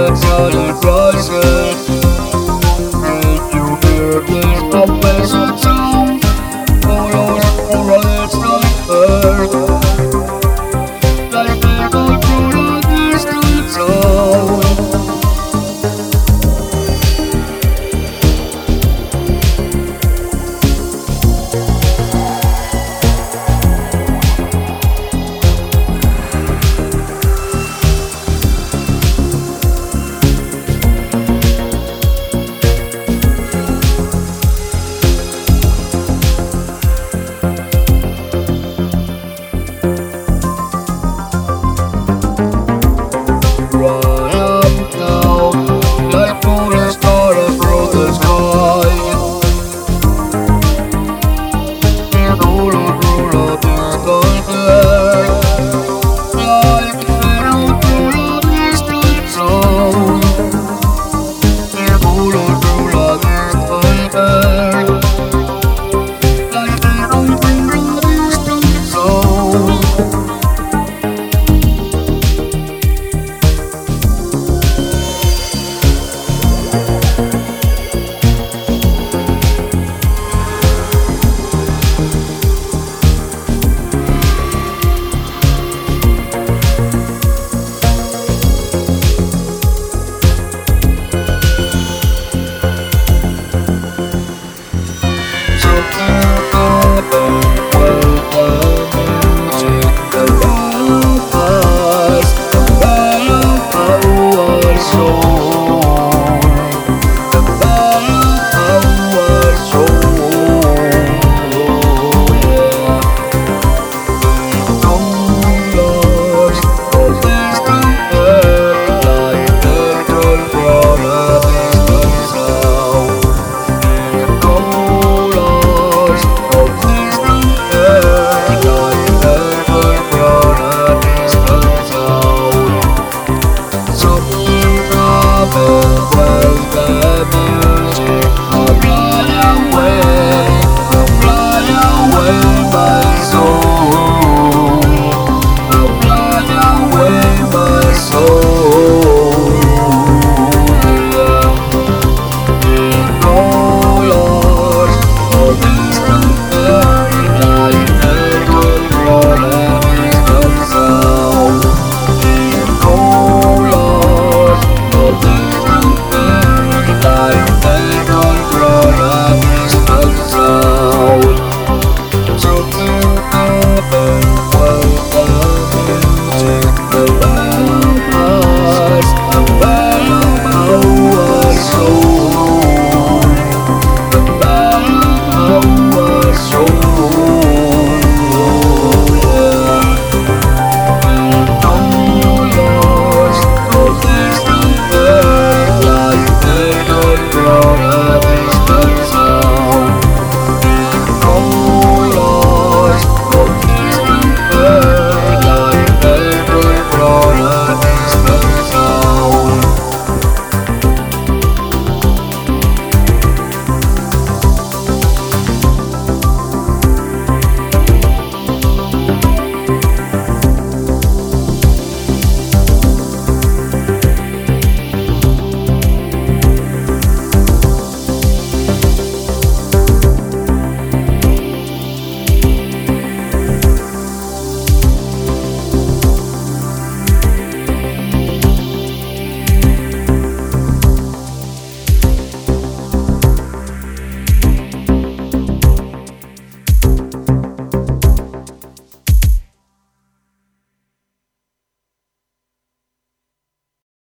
wake up. The sun you hear this.